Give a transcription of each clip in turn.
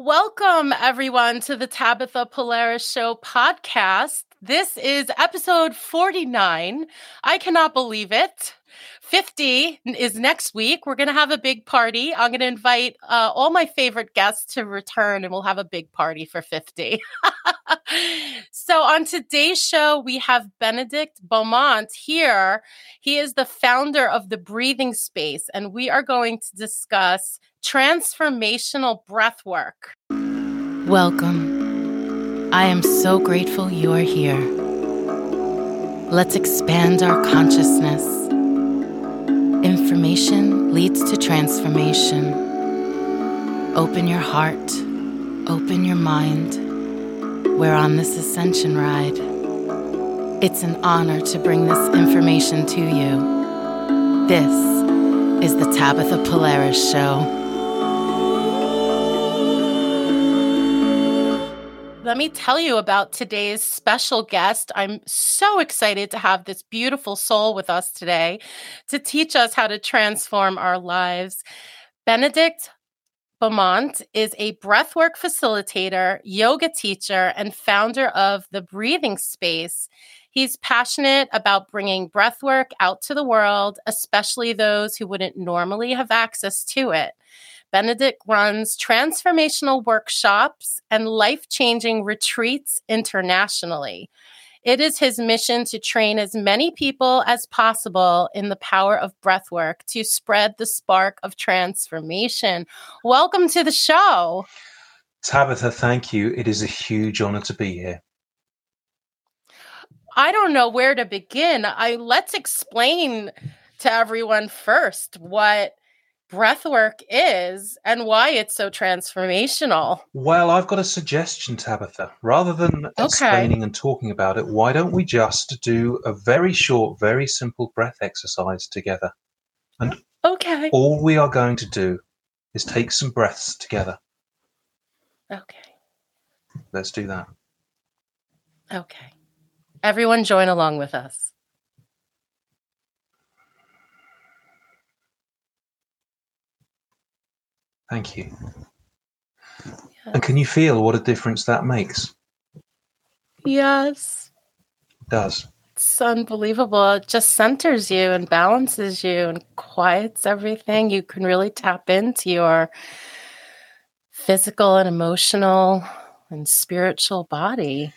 Welcome, everyone, to the Tabitha Polaris Show podcast. This is episode 49. I cannot believe it. 50 is next week. We're going to have a big party. I'm going to invite uh, all my favorite guests to return and we'll have a big party for 50. so, on today's show, we have Benedict Beaumont here. He is the founder of the Breathing Space, and we are going to discuss transformational breath work. Welcome. I am so grateful you are here. Let's expand our consciousness. Information leads to transformation. Open your heart, open your mind. We're on this ascension ride. It's an honor to bring this information to you. This is the Tabitha Polaris Show. Let me tell you about today's special guest. I'm so excited to have this beautiful soul with us today to teach us how to transform our lives. Benedict Beaumont is a breathwork facilitator, yoga teacher, and founder of the Breathing Space. He's passionate about bringing breathwork out to the world, especially those who wouldn't normally have access to it. Benedict runs transformational workshops and life changing retreats internationally. It is his mission to train as many people as possible in the power of breathwork to spread the spark of transformation. Welcome to the show. Tabitha, thank you. It is a huge honor to be here. I don't know where to begin. I let's explain to everyone first what breathwork is and why it's so transformational. Well, I've got a suggestion, Tabitha. Rather than okay. explaining and talking about it, why don't we just do a very short, very simple breath exercise together? And okay. all we are going to do is take some breaths together. Okay. Let's do that. Okay. Everyone join along with us. Thank you. And can you feel what a difference that makes? Yes. It does. It's unbelievable. It just centers you and balances you and quiets everything. You can really tap into your physical and emotional and spiritual body.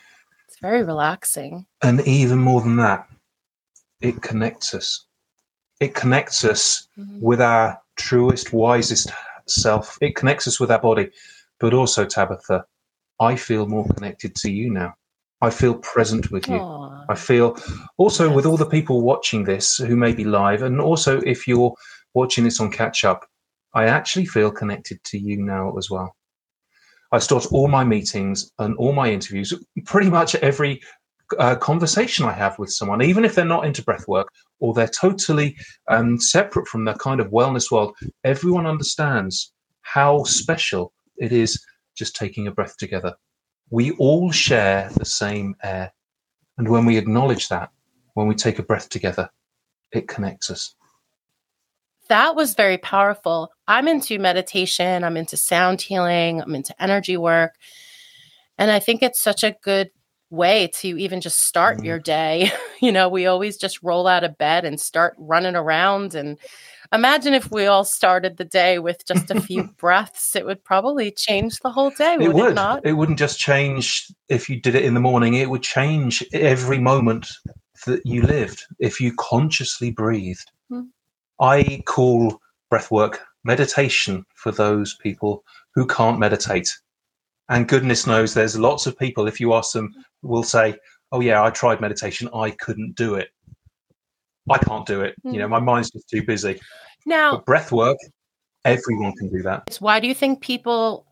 It's very relaxing. And even more than that, it connects us. It connects us mm-hmm. with our truest, wisest self. It connects us with our body, but also Tabitha. I feel more connected to you now. I feel present with you. Aww. I feel also yes. with all the people watching this who may be live, and also if you're watching this on catch up, I actually feel connected to you now as well. I start all my meetings and all my interviews, pretty much every uh, conversation I have with someone, even if they're not into breath work or they're totally um, separate from the kind of wellness world, everyone understands how special it is just taking a breath together. We all share the same air. And when we acknowledge that, when we take a breath together, it connects us. That was very powerful. I'm into meditation, I'm into sound healing, I'm into energy work. And I think it's such a good way to even just start mm-hmm. your day. you know, we always just roll out of bed and start running around. And imagine if we all started the day with just a few breaths, it would probably change the whole day. Would it would. It, not? it wouldn't just change if you did it in the morning, it would change every moment that you lived if you consciously breathed. Mm-hmm. I call breath work meditation for those people who can't meditate. And goodness knows there's lots of people, if you ask them, will say, "Oh yeah, I tried meditation, I couldn't do it. I can't do it. Mm. You know, hmm. my mind's just too busy." Now, but breath work, everyone can do that. Why do you think people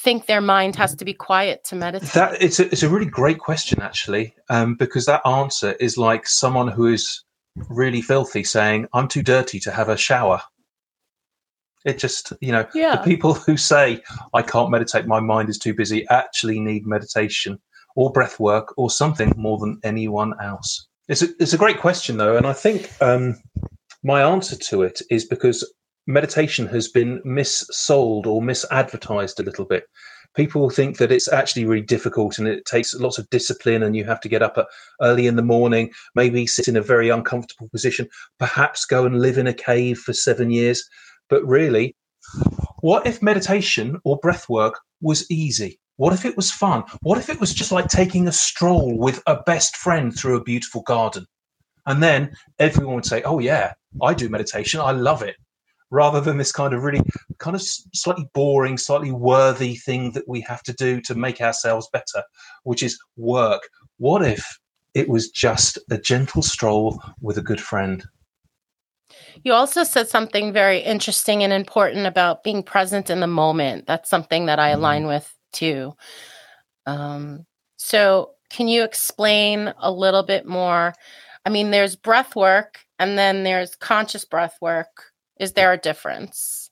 think their mind has to be quiet to meditate? That it's a, it's a really great question actually, um, because that answer is like someone who is really filthy saying, "I'm too dirty to have a shower." It just, you know, yeah. the people who say, I can't meditate, my mind is too busy, actually need meditation or breath work or something more than anyone else? It's a, it's a great question, though. And I think um, my answer to it is because meditation has been missold or misadvertised a little bit. People think that it's actually really difficult and it takes lots of discipline, and you have to get up at early in the morning, maybe sit in a very uncomfortable position, perhaps go and live in a cave for seven years. But really, what if meditation or breath work was easy? What if it was fun? What if it was just like taking a stroll with a best friend through a beautiful garden? And then everyone would say, Oh, yeah, I do meditation. I love it. Rather than this kind of really kind of slightly boring, slightly worthy thing that we have to do to make ourselves better, which is work. What if it was just a gentle stroll with a good friend? You also said something very interesting and important about being present in the moment. That's something that I mm-hmm. align with too. Um, so, can you explain a little bit more? I mean, there's breath work and then there's conscious breath work. Is there a difference?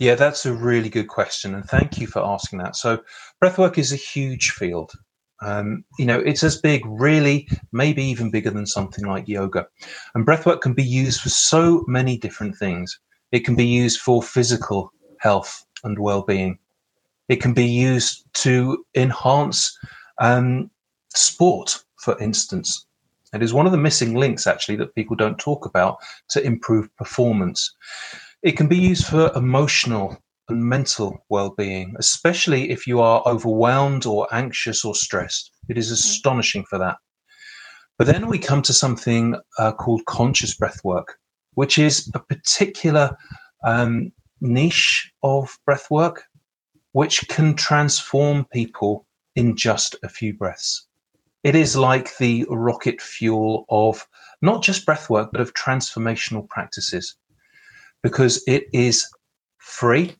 Yeah, that's a really good question. And thank you for asking that. So, breathwork is a huge field. Um, you know, it's as big, really, maybe even bigger than something like yoga. And breathwork can be used for so many different things. It can be used for physical health and well being. It can be used to enhance um, sport, for instance. It is one of the missing links, actually, that people don't talk about to improve performance. It can be used for emotional and mental well being, especially if you are overwhelmed or anxious or stressed. It is astonishing for that. But then we come to something uh, called conscious breath work, which is a particular um, niche of breath work which can transform people in just a few breaths. It is like the rocket fuel of not just breathwork, but of transformational practices because it is free,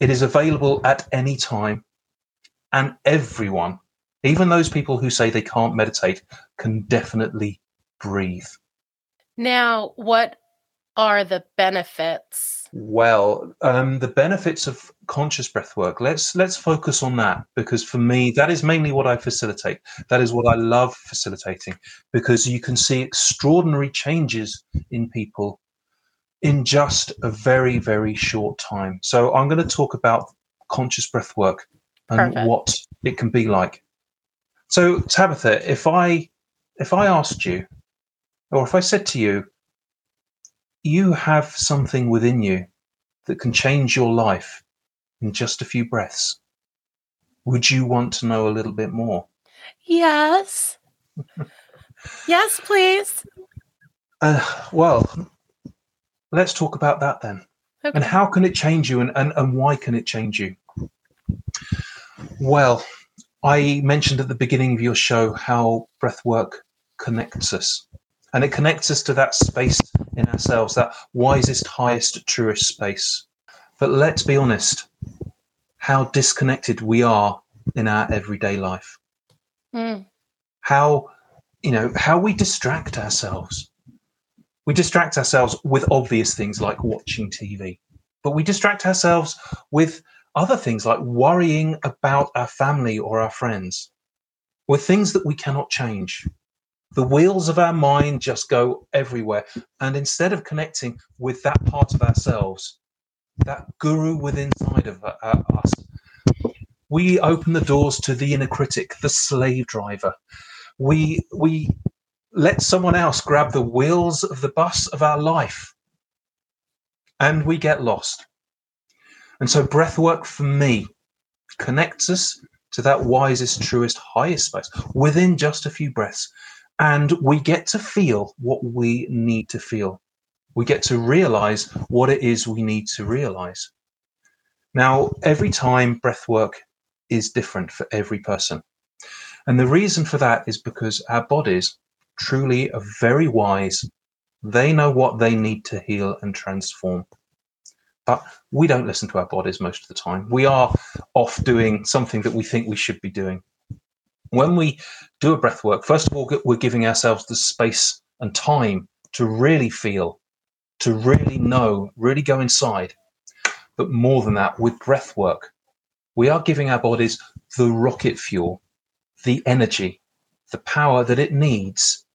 it is available at any time, and everyone, even those people who say they can't meditate, can definitely breathe. Now, what are the benefits well, um, the benefits of conscious breath work. Let's let's focus on that because for me, that is mainly what I facilitate. That is what I love facilitating because you can see extraordinary changes in people in just a very very short time. So I'm going to talk about conscious breath work and Perfect. what it can be like. So Tabitha, if I if I asked you, or if I said to you, you have something within you that can change your life in just a few breaths. Would you want to know a little bit more? Yes. yes, please. Uh, well, let's talk about that then. Okay. And how can it change you and, and, and why can it change you? Well, I mentioned at the beginning of your show how breath work connects us and it connects us to that space in ourselves, that wisest, highest, truest space. But let's be honest, how disconnected we are in our everyday life. Mm. How, you know, how we distract ourselves. We distract ourselves with obvious things like watching TV, but we distract ourselves with other things like worrying about our family or our friends, with things that we cannot change the wheels of our mind just go everywhere. And instead of connecting with that part of ourselves, that guru within inside of uh, us, we open the doors to the inner critic, the slave driver. We we let someone else grab the wheels of the bus of our life, and we get lost. And so, breath work for me connects us to that wisest, truest, highest space within just a few breaths and we get to feel what we need to feel. We get to realize what it is we need to realize. Now, every time breath work is different for every person. And the reason for that is because our bodies truly very wise. They know what they need to heal and transform. But we don't listen to our bodies most of the time. We are off doing something that we think we should be doing when we do a breath work, first of all, we're giving ourselves the space and time to really feel, to really know, really go inside. But more than that, with breath work, we are giving our bodies the rocket fuel, the energy, the power that it needs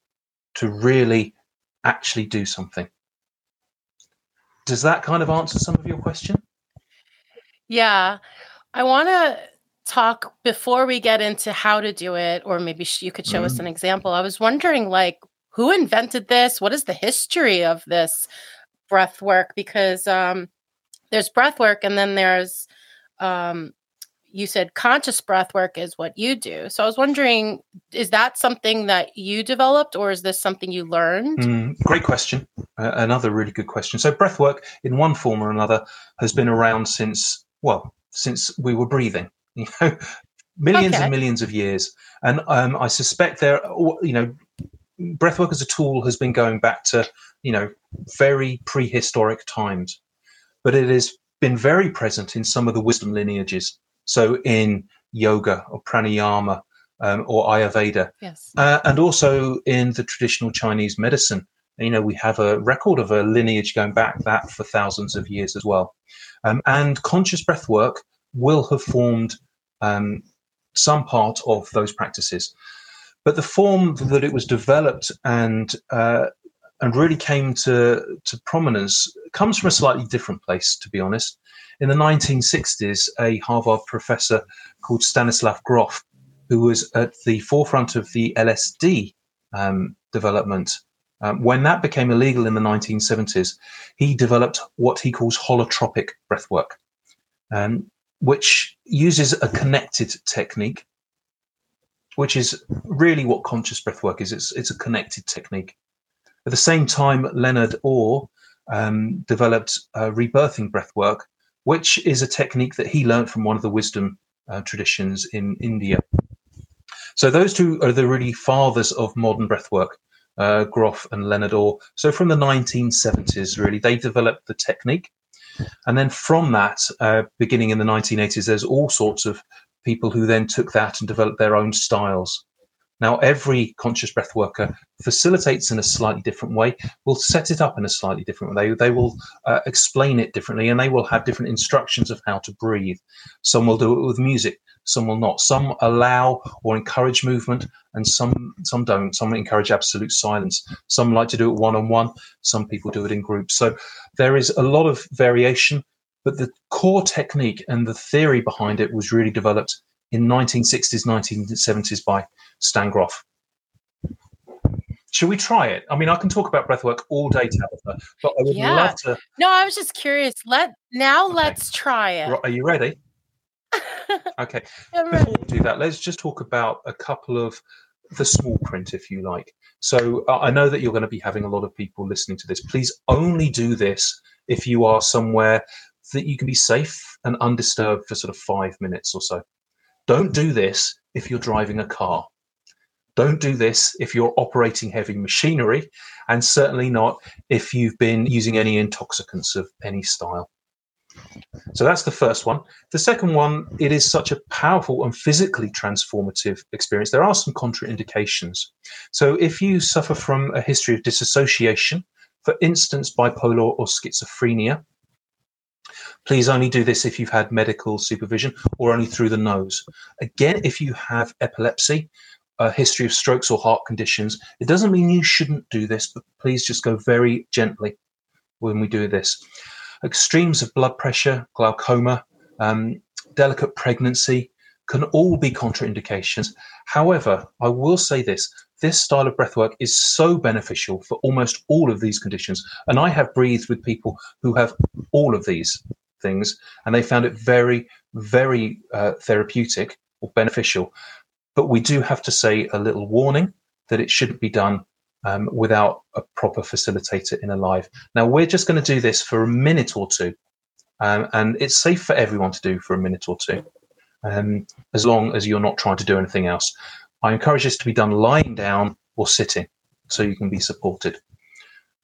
to really actually do something. does that kind of answer some of your question? Yeah. I want to talk before we get into how to do it, or maybe you could show mm. us an example. I was wondering, like, who invented this? What is the history of this breath work? Because um, there's breath work, and then there's um, you said conscious breath work is what you do. So I was wondering, is that something that you developed or is this something you learned? Mm, great question. Uh, another really good question. So breath work in one form or another has been around since, well, since we were breathing, you know, millions okay. and millions of years. And um, I suspect there, you know, breath work as a tool has been going back to, you know, very prehistoric times, but it has been very present in some of the wisdom lineages so in yoga or pranayama um, or Ayurveda, yes, uh, and also in the traditional Chinese medicine. You know, we have a record of a lineage going back that for thousands of years as well. Um, and conscious breath work will have formed um, some part of those practices. But the form that it was developed and uh, and really came to to prominence comes from a slightly different place, to be honest. In the 1960s, a Harvard professor called Stanislav Grof, who was at the forefront of the LSD um, development, um, when that became illegal in the 1970s, he developed what he calls holotropic breathwork, um, which uses a connected technique, which is really what conscious breathwork is. It's, it's a connected technique. At the same time, Leonard Orr um, developed uh, rebirthing breathwork, which is a technique that he learned from one of the wisdom uh, traditions in India. So those two are the really fathers of modern breathwork, uh, Grof and Leonard Orr. So from the 1970s, really, they developed the technique. And then from that, uh, beginning in the 1980s, there's all sorts of people who then took that and developed their own styles. Now, every conscious breath worker facilitates in a slightly different way, will set it up in a slightly different way. They they will uh, explain it differently and they will have different instructions of how to breathe. Some will do it with music, some will not. Some allow or encourage movement and some, some don't. Some encourage absolute silence. Some like to do it one on one, some people do it in groups. So there is a lot of variation, but the core technique and the theory behind it was really developed in 1960s, 1970s by Stan Grof. Should we try it? I mean, I can talk about breathwork all day, Tabitha, but I would yeah. love to. No, I was just curious. Let now okay. let's try it. Are you ready? okay. Before we do that, let's just talk about a couple of the small print, if you like. So uh, I know that you're going to be having a lot of people listening to this. Please only do this if you are somewhere that you can be safe and undisturbed for sort of five minutes or so. Don't do this if you're driving a car. Don't do this if you're operating heavy machinery, and certainly not if you've been using any intoxicants of any style. So that's the first one. The second one, it is such a powerful and physically transformative experience. There are some contraindications. So if you suffer from a history of dissociation, for instance, bipolar or schizophrenia, Please only do this if you've had medical supervision or only through the nose. Again, if you have epilepsy, a history of strokes or heart conditions, it doesn't mean you shouldn't do this, but please just go very gently when we do this. Extremes of blood pressure, glaucoma, um, delicate pregnancy can all be contraindications. However, I will say this this style of breathwork is so beneficial for almost all of these conditions. And I have breathed with people who have all of these things, and they found it very, very uh, therapeutic or beneficial. But we do have to say a little warning that it shouldn't be done um, without a proper facilitator in a live. Now, we're just going to do this for a minute or two, um, and it's safe for everyone to do for a minute or two, um, as long as you're not trying to do anything else. I encourage this to be done lying down or sitting so you can be supported.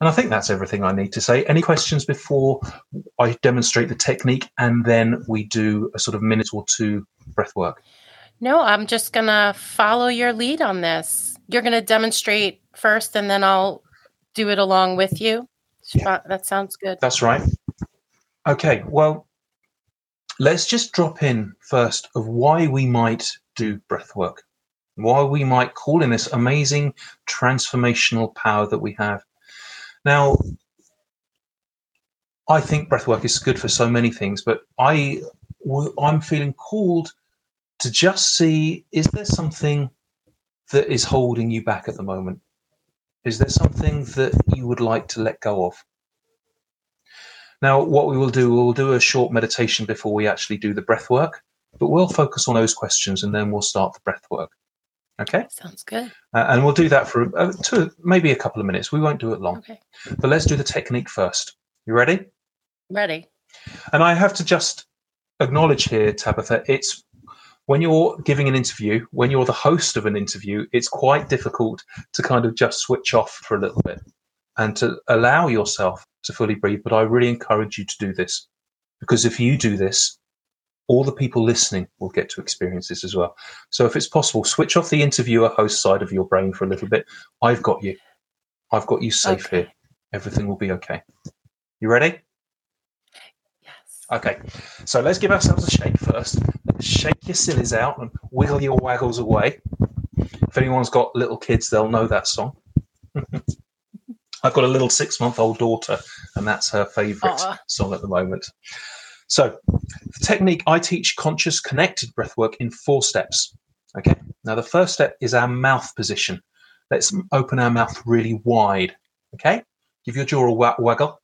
And I think that's everything I need to say. Any questions before I demonstrate the technique and then we do a sort of minute or two breath work? No, I'm just going to follow your lead on this. You're going to demonstrate first and then I'll do it along with you. Yeah. That sounds good. That's right. Okay, well, let's just drop in first of why we might do breath work, why we might call in this amazing transformational power that we have. Now, I think breath work is good for so many things, but I I'm feeling called to just see is there something that is holding you back at the moment? Is there something that you would like to let go of? Now, what we will do, we'll do a short meditation before we actually do the breath work, but we'll focus on those questions and then we'll start the breath work. Okay? Sounds good. Uh, and we'll do that for uh, two, maybe a couple of minutes. We won't do it long. Okay. But let's do the technique first. You ready? Ready. And I have to just acknowledge here, Tabitha, it's when you're giving an interview, when you're the host of an interview, it's quite difficult to kind of just switch off for a little bit and to allow yourself to fully breathe. But I really encourage you to do this because if you do this, all the people listening will get to experience this as well. So if it's possible, switch off the interviewer host side of your brain for a little bit. I've got you. I've got you safe Okay. here. Everything will be okay. You ready? Yes. Okay, so let's give ourselves a shake first. Shake your sillies out and wiggle your waggles away. If anyone's got little kids, they'll know that song. I've got a little six month old daughter, and that's her favourite Aw. song at the moment. So, the technique I teach conscious connected breath work in four steps. Okay, now the first step is our mouth position. Let's open our mouth really wide. Okay, give your jaw a wa- waggle.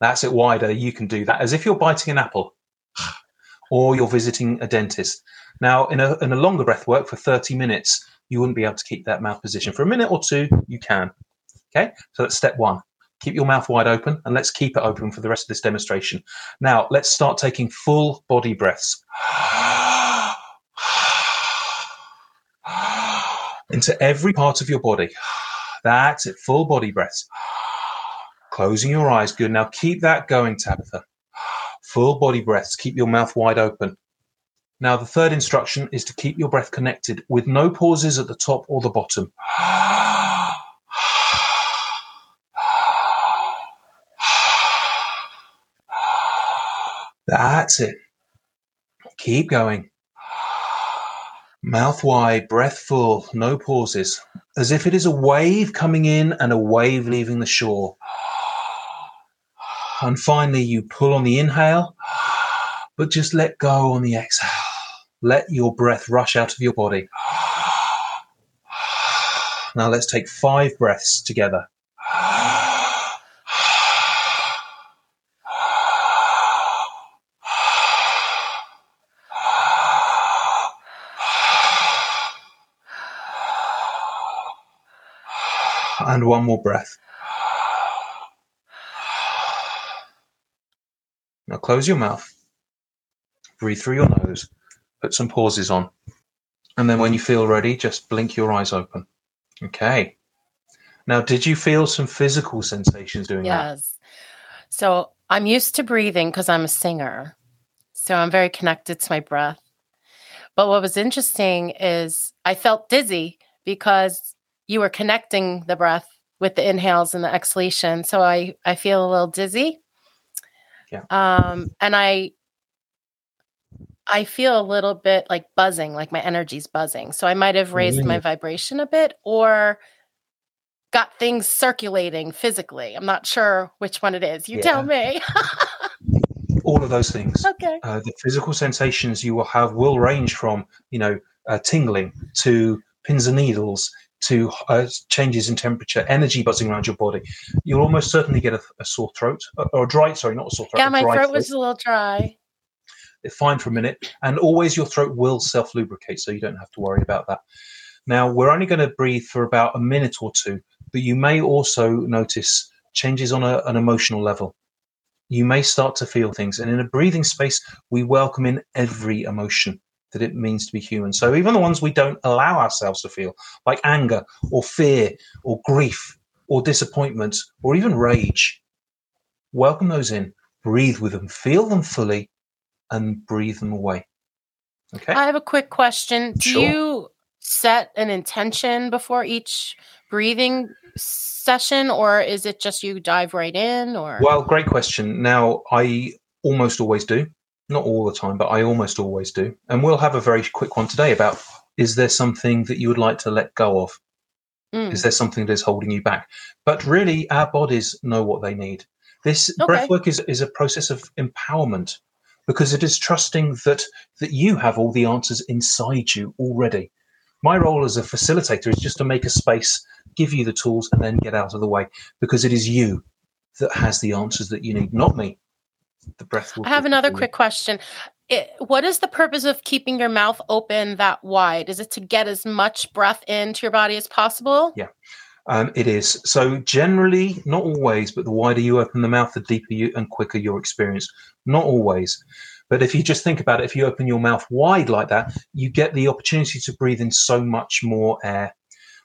That's it wider. You can do that as if you're biting an apple or you're visiting a dentist. Now, in a, in a longer breath work for 30 minutes, you wouldn't be able to keep that mouth position. For a minute or two, you can. Okay, so that's step one. Keep your mouth wide open and let's keep it open for the rest of this demonstration. Now, let's start taking full body breaths into every part of your body. That's it, full body breaths. Closing your eyes. Good. Now keep that going, Tabitha. Full body breaths. Keep your mouth wide open. Now, the third instruction is to keep your breath connected with no pauses at the top or the bottom. That's it. Keep going. Mouth wide, breath full, no pauses, as if it is a wave coming in and a wave leaving the shore. And finally, you pull on the inhale, but just let go on the exhale. Let your breath rush out of your body. Now let's take five breaths together. One more breath. Now close your mouth. Breathe through your nose. Put some pauses on. And then when you feel ready, just blink your eyes open. Okay. Now, did you feel some physical sensations doing that? Yes. So I'm used to breathing because I'm a singer. So I'm very connected to my breath. But what was interesting is I felt dizzy because you were connecting the breath with the inhales and the exhalation. So I, I feel a little dizzy. Yeah. Um, and I I feel a little bit like buzzing, like my energy's buzzing. So I might have raised my vibration a bit or got things circulating physically. I'm not sure which one it is. You tell me. All of those things. okay. Uh, the physical sensations you will have will range from, you know, uh, tingling to pins and needles to uh, changes in temperature, energy buzzing around your body. You'll almost certainly get a, a sore throat uh, or a dry, sorry, not a sore throat. Yeah, my dry throat was a little dry. It's fine for a minute, and always your throat will self lubricate, so you don't have to worry about that. Now, we're only going to breathe for about a minute or two, but you may also notice changes on a, an emotional level. You may start to feel things, and in a breathing space, we welcome in every emotion that it means to be human. So, even the ones we don't allow ourselves to feel, like anger or fear or grief or disappointment or even rage, welcome those in, breathe with them, feel them fully, and breathe them away. Okay. I have a quick question. Do Sure. you set an intention before each breathing session or is it just you dive right in or Well, great question. Now, I almost always do, not all the time, but I almost always do. And we'll have a very quick one today about is there something that you would like to let go of? Mm, Is there something that is holding you back? But really, our bodies know what they need. This Okay. breath work is, is a process of empowerment because it is trusting that that you have all the answers inside you already. My role as a facilitator is just to make a space, give you the tools, and then get out of the way because it is you that has the answers that you need, not me. The breath will I have another quick question. It, what is the purpose of keeping your mouth open that wide? Is it to get as much breath into your body as possible? Yeah. Um, it is. So generally, not always, but the wider you open the mouth, the deeper you and quicker your experience. Not always. But if you just think about it, if you open your mouth wide like that, you get the opportunity to breathe in so much more air.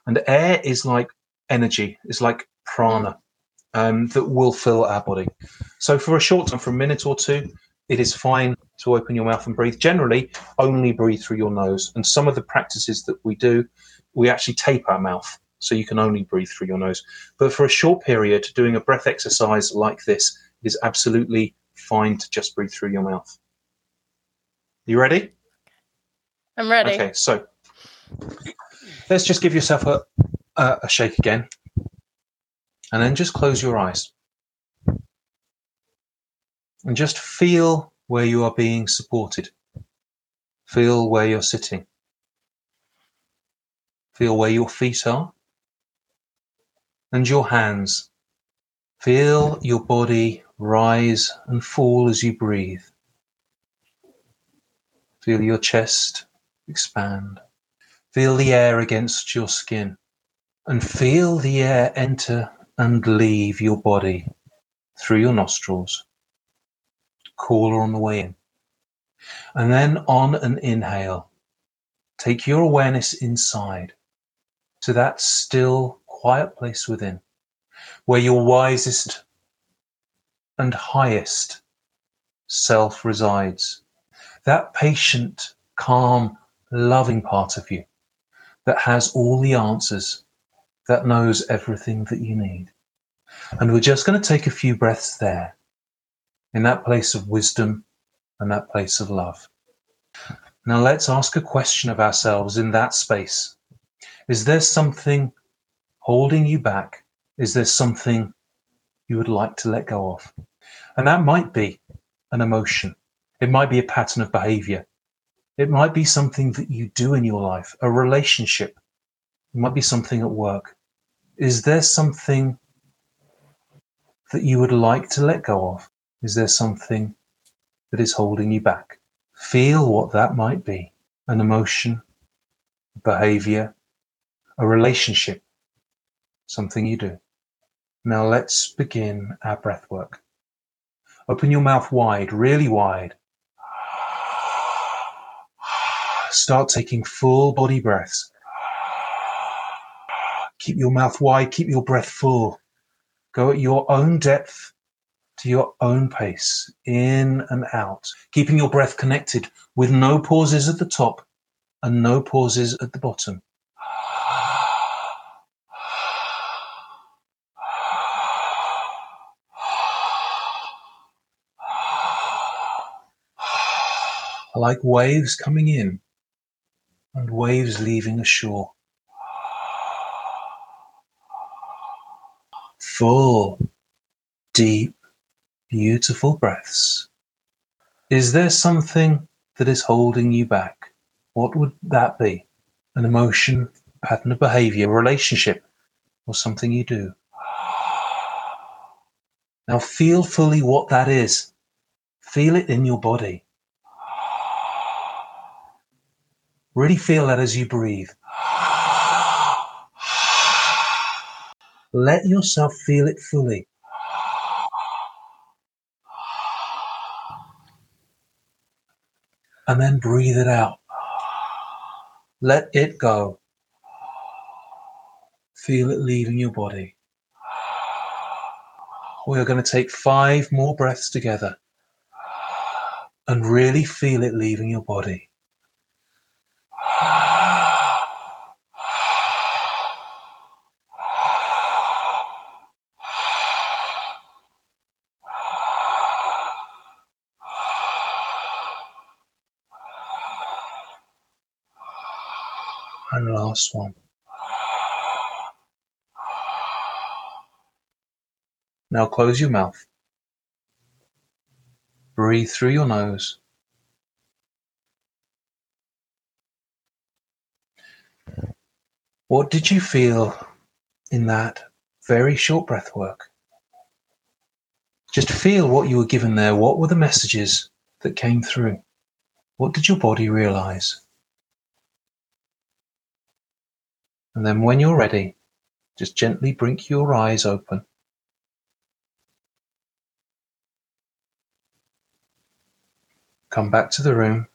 And air is like energy, it's like prana um, that will fill our body. So for a short time, for a minute or two, it is fine to open your mouth and breathe. Generally, only breathe through your nose. And some of the practices that we do, we actually tape our mouth so you can only breathe through your nose. But for a short period, doing a breath exercise like this is absolutely fine to just breathe through your mouth. You ready? I'm ready. Okay, so let's just give yourself a, a, a shake again. And then just close your eyes. And just feel where you are being supported. Feel where you're sitting. Feel where your feet are. And your hands. Feel your body rise and fall as you breathe. Feel your chest expand. Feel the air against your skin and feel the air enter and leave your body through your nostrils. Cooler on the way in. And then on an inhale, take your awareness inside to that still, quiet place within where your wisest and highest self resides. That patient, calm, loving part of you that has all the answers, that knows everything that you need. And we're just going to take a few breaths there, in that place of wisdom and that place of love. Now let's ask a question of ourselves in that space. Is there something holding you back? Is there something you would like to let go of? And that might be an emotion. It might be a pattern of behavior. It might be something that you do in your life, a relationship. It might be something at work. Is there something that you would like to let go of? Is there something that is holding you back? Feel what that might be an emotion, behavior, a relationship, something you do. Now let's begin our breath work. Open your mouth wide, really wide. Start taking full body breaths. Keep your mouth wide, keep your breath full. Go at your own depth to your own pace, in and out, keeping your breath connected with no pauses at the top and no pauses at the bottom. Like waves coming in and waves leaving ashore. Full, deep, beautiful breaths. Is there something that is holding you back? What would that be? An emotion, pattern of behavior, relationship, or something you do? Now feel fully what that is. Feel it in your body. Really feel that as you breathe. Let yourself feel it fully. And then breathe it out. Let it go. Feel it leaving your body. We are going to take five more breaths together and really feel it leaving your body. One. Now close your mouth Breathe through your nose. What did you feel in that very short breath work? Just feel what you were given there. What were the messages that came through? What did your body realize? And then, when you're ready, just gently blink your eyes open. Come back to the room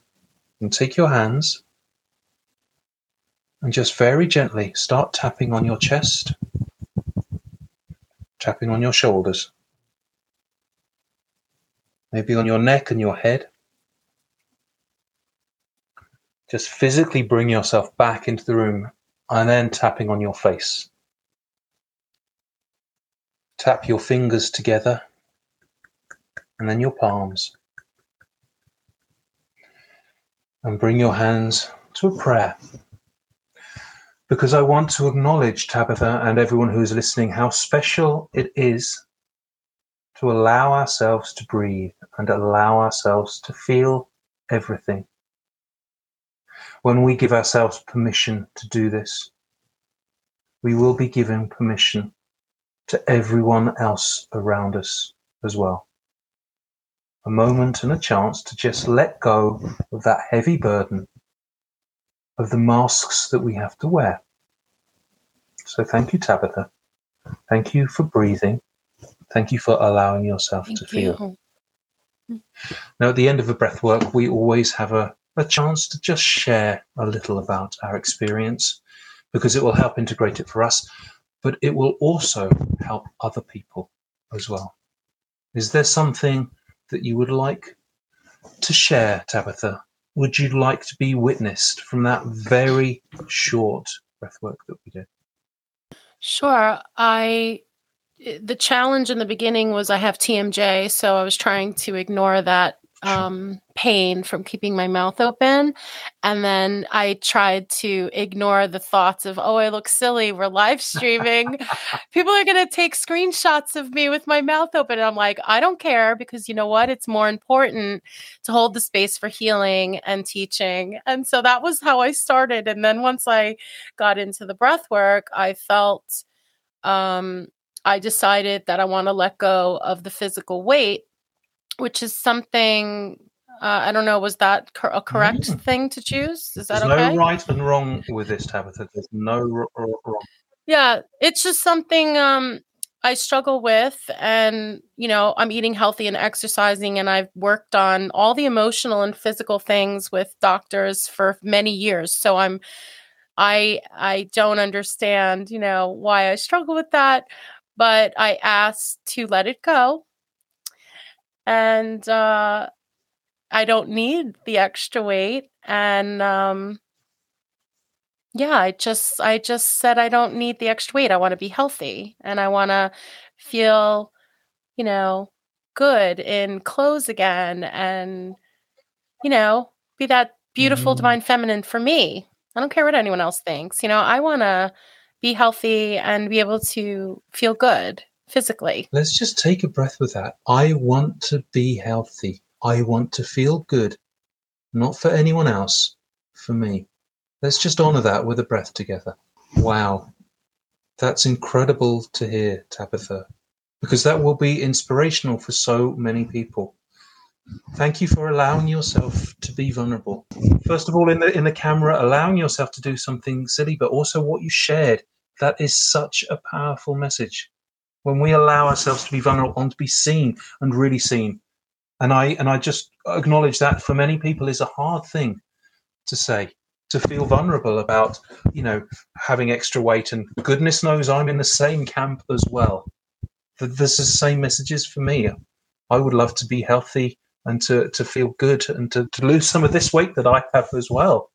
and take your hands and just very gently start tapping on your chest, tapping on your shoulders, maybe on your neck and your head. Just physically bring yourself back into the room and then tapping on your face. Tap your fingers together and then your palms. And bring your hands to a prayer. Because I want to acknowledge, Tabitha, and everyone who's listening, how special it is to allow ourselves to breathe and allow ourselves to feel everything when we give ourselves permission to do this, we will be giving permission to everyone else around us as well. A moment and a chance to just let go of that heavy burden of the masks that we have to wear. So thank you, Tabitha. Thank you for breathing. Thank you for allowing yourself thank to feel. Now, at the end of a breath work, we always have a a chance to just share a little about our experience because it will help integrate it for us, but it will also help other people as well. Is there something that you would like to share, Tabitha? Would you like to be witnessed from that very short breathwork that we did? Sure. I the challenge in the beginning was I have TMJ, so I was trying to ignore that um, pain from keeping my mouth open. And then I tried to ignore the thoughts of, oh, I look silly. We're live streaming. People are going to take screenshots of me with my mouth open. And I'm like, I don't care because you know what? It's more important to hold the space for healing and teaching. And so that was how I started. And then once I got into the breath work, I felt um, I decided that I want to let go of the physical weight which is something uh, I don't know. Was that cor- a correct mm. thing to choose? Is that There's okay? no right and wrong with this, Tabitha. There's no r- r- wrong. Yeah, it's just something um, I struggle with, and you know, I'm eating healthy and exercising, and I've worked on all the emotional and physical things with doctors for many years. So I'm, I, I don't understand, you know, why I struggle with that, but I asked to let it go and uh, I don't need the extra weight. And um, yeah, I just I just said I don't need the extra weight. I want to be healthy and I want to feel, you know, good in clothes again, and you know, be that beautiful mm-hmm. divine feminine for me. I don't care what anyone else thinks. You know, I want to be healthy and be able to feel good physically. Let's just take a breath with that. I want to be healthy. I want to feel good. Not for anyone else, for me. Let's just honor that with a breath together. Wow. That's incredible to hear, Tabitha, because that will be inspirational for so many people. Thank you for allowing yourself to be vulnerable. First of all, in the in the camera, allowing yourself to do something silly, but also what you shared. That is such a powerful message when we allow ourselves to be vulnerable and to be seen and really seen. And I and I just acknowledge that for many people is a hard thing to say to feel vulnerable about you know having extra weight. And goodness knows i'm in the same camp as well. There's the same messages for me. I would love to be healthy and to, to feel good and to, to lose some of this weight that i have as well.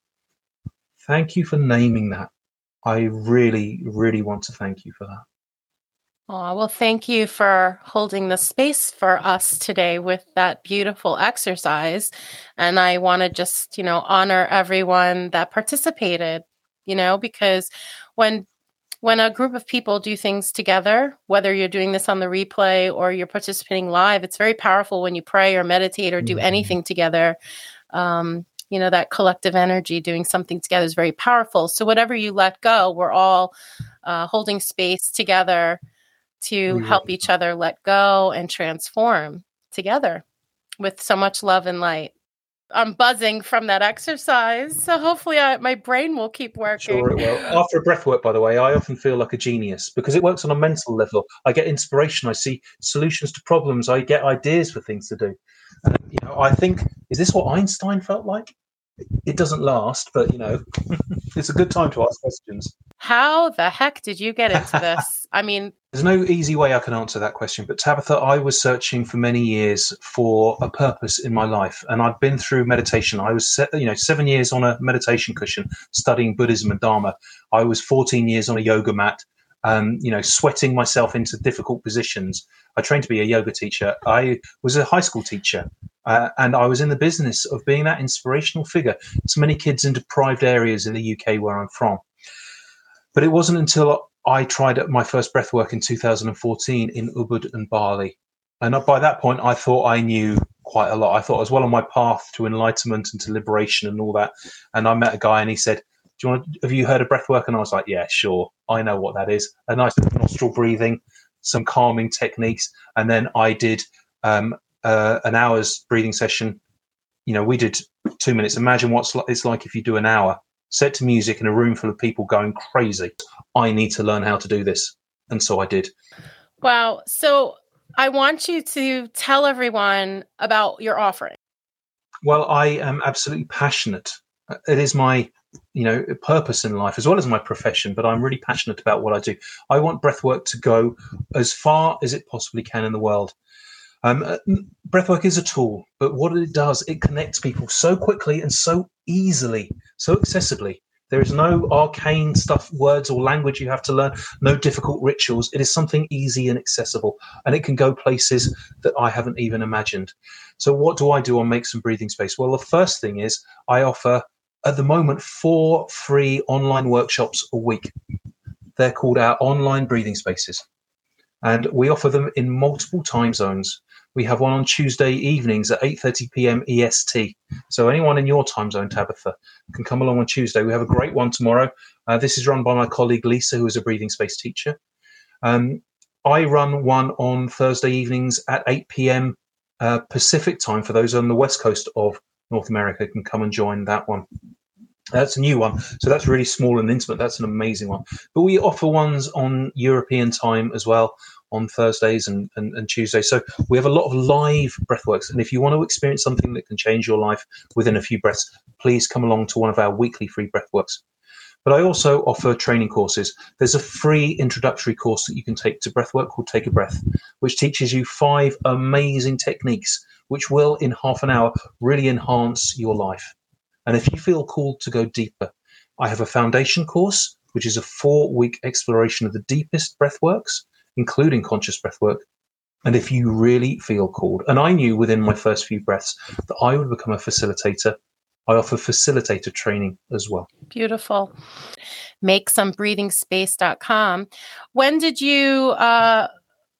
Thank you for naming that. I really really want to thank you for that Oh, well, thank you for holding the space for us today with that beautiful exercise. And I want to just, you know, honor everyone that participated, you know, because when when a group of people do things together, whether you're doing this on the replay or you're participating live, it's very powerful when you pray or meditate or do mm-hmm. anything together. Um, you know, that collective energy doing something together is very powerful. So, whatever you let go, we're all uh, holding space together to mm-hmm. help each other let go and transform together with so much love and light. I'm buzzing from that exercise. So hopefully I, my brain will keep working. Sure it will. After a breath work, by the way, I often feel like a genius because it works on a mental level. I get inspiration. I see solutions to problems. I get ideas for things to do. And, you know, I think, is this what Einstein felt like? It doesn't last, but you know, it's a good time to ask questions. How the heck did you get into this? I mean, there's no easy way I can answer that question, but Tabitha, I was searching for many years for a purpose in my life, and I'd been through meditation. I was, you know, seven years on a meditation cushion studying Buddhism and Dharma. I was 14 years on a yoga mat, um, you know, sweating myself into difficult positions. I trained to be a yoga teacher. I was a high school teacher, uh, and I was in the business of being that inspirational figure to many kids in deprived areas in the UK where I'm from. But it wasn't until I tried my first breath work in 2014 in Ubud and Bali. And by that point, I thought I knew quite a lot. I thought I was well on my path to enlightenment and to liberation and all that. And I met a guy and he said, do you want to, have you heard of breath work? And I was like, yeah, sure. I know what that is. A nice nostril breathing, some calming techniques. And then I did um, uh, an hour's breathing session. You know, we did two minutes. Imagine what it's like if you do an hour set to music in a room full of people going crazy. I need to learn how to do this. And so I did. Wow. So I want you to tell everyone about your offering. Well, I am absolutely passionate. It is my you know purpose in life as well as my profession but i'm really passionate about what i do i want breathwork to go as far as it possibly can in the world um, uh, breathwork is a tool, but what it does, it connects people so quickly and so easily, so accessibly. There is no arcane stuff, words or language you have to learn, no difficult rituals. It is something easy and accessible, and it can go places that I haven't even imagined. So, what do I do on Make Some Breathing Space? Well, the first thing is I offer at the moment four free online workshops a week. They're called our online breathing spaces, and we offer them in multiple time zones we have one on Tuesday evenings at 8:30 p.m. EST. So anyone in your time zone, Tabitha, can come along on Tuesday. We have a great one tomorrow. Uh, this is run by my colleague Lisa, who is a breathing space teacher. Um, I run one on Thursday evenings at 8 p.m. Uh, Pacific time. For those on the west coast of North America, can come and join that one. That's a new one. So that's really small and intimate. That's an amazing one. But we offer ones on European time as well on Thursdays and, and, and Tuesdays. So we have a lot of live breathworks. And if you want to experience something that can change your life within a few breaths, please come along to one of our weekly free breathworks. But I also offer training courses. There's a free introductory course that you can take to breathwork called Take a Breath, which teaches you five amazing techniques which will, in half an hour, really enhance your life. And if you feel called to go deeper, I have a foundation course, which is a four week exploration of the deepest breathworks including conscious breath work. And if you really feel called, and I knew within my first few breaths that I would become a facilitator, I offer facilitator training as well. Beautiful. Make some breathingspace.com. When did you uh,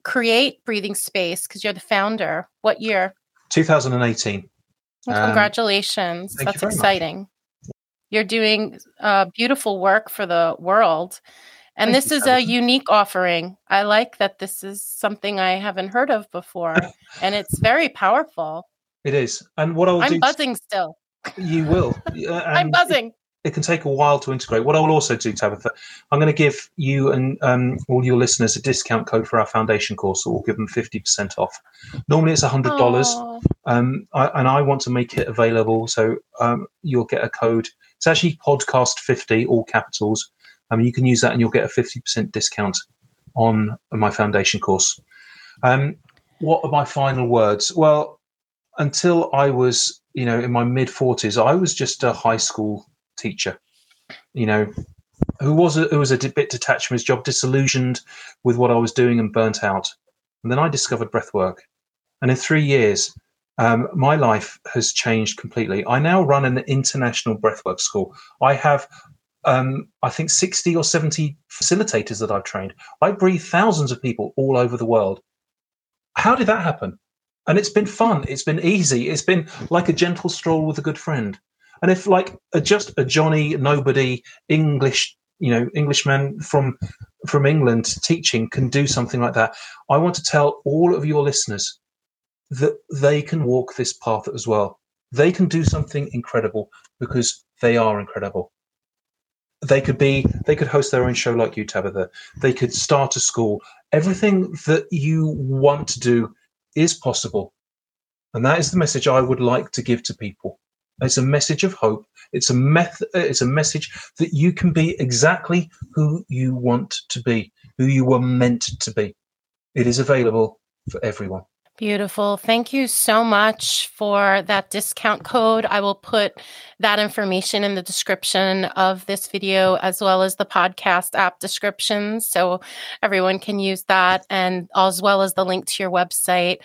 create Breathing Space? Because you're the founder. What year? 2018. Well, congratulations. Um, That's exciting. Much. You're doing uh, beautiful work for the world. And Thank this is a unique offering. I like that this is something I haven't heard of before, and it's very powerful. It is. And what I'll I'm do buzzing still. You will. I'm buzzing. It, it, can take a while to integrate. What I will also do, Tabitha, I'm going to give you and um, all your listeners a discount code for our foundation course, so we'll give them 50% off. Normally it's $100, um, I, and I want to make it available, so um, you'll get a code. It's actually podcast 50, all capitals um, you can use that and you'll get a 50% discount on my foundation course. Um, what are my final words? Well, until I was, you know, in my mid 40s, I was just a high school teacher, you know, who was a, who was a bit detached from his job, disillusioned with what I was doing and burnt out. And then I discovered breathwork. And in three years, um, my life has changed completely. I now run an international breathwork school. I have um, I think 60 or 70 facilitators that I've trained. I breathe thousands of people all over the world. How did that happen? And it's been fun. It's been easy. It's been like a gentle stroll with a good friend. And if like a, just a Johnny nobody English, you know, Englishman from from England teaching can do something like that, I want to tell all of your listeners that they can walk this path as well. They can do something incredible because they are incredible. They could be, they could host their own show like you, Tabitha. They could start a school. Everything that you want to do is possible. And that is the message I would like to give to people. It's a message of hope. It's a method. Uh, it's a message that you can be exactly who you want to be, who you were meant to be. It is available for everyone. Beautiful. Thank you so much for that discount code. I will put that information in the description of this video as well as the podcast app descriptions so everyone can use that and as well as the link to your website.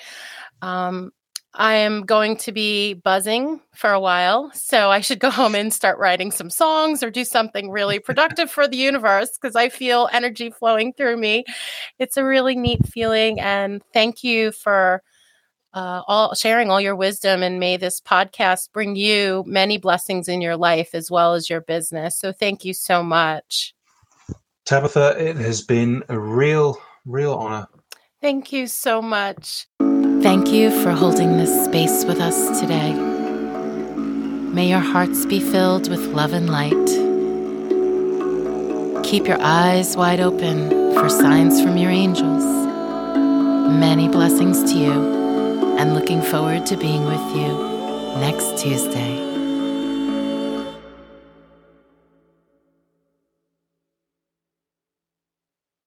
Um, I am going to be buzzing for a while, so I should go home and start writing some songs or do something really productive for the universe because I feel energy flowing through me. It's a really neat feeling, and thank you for uh, all sharing all your wisdom. And may this podcast bring you many blessings in your life as well as your business. So thank you so much, Tabitha. It has been a real, real honor. Thank you so much. Thank you for holding this space with us today. May your hearts be filled with love and light. Keep your eyes wide open for signs from your angels. Many blessings to you, and looking forward to being with you next Tuesday.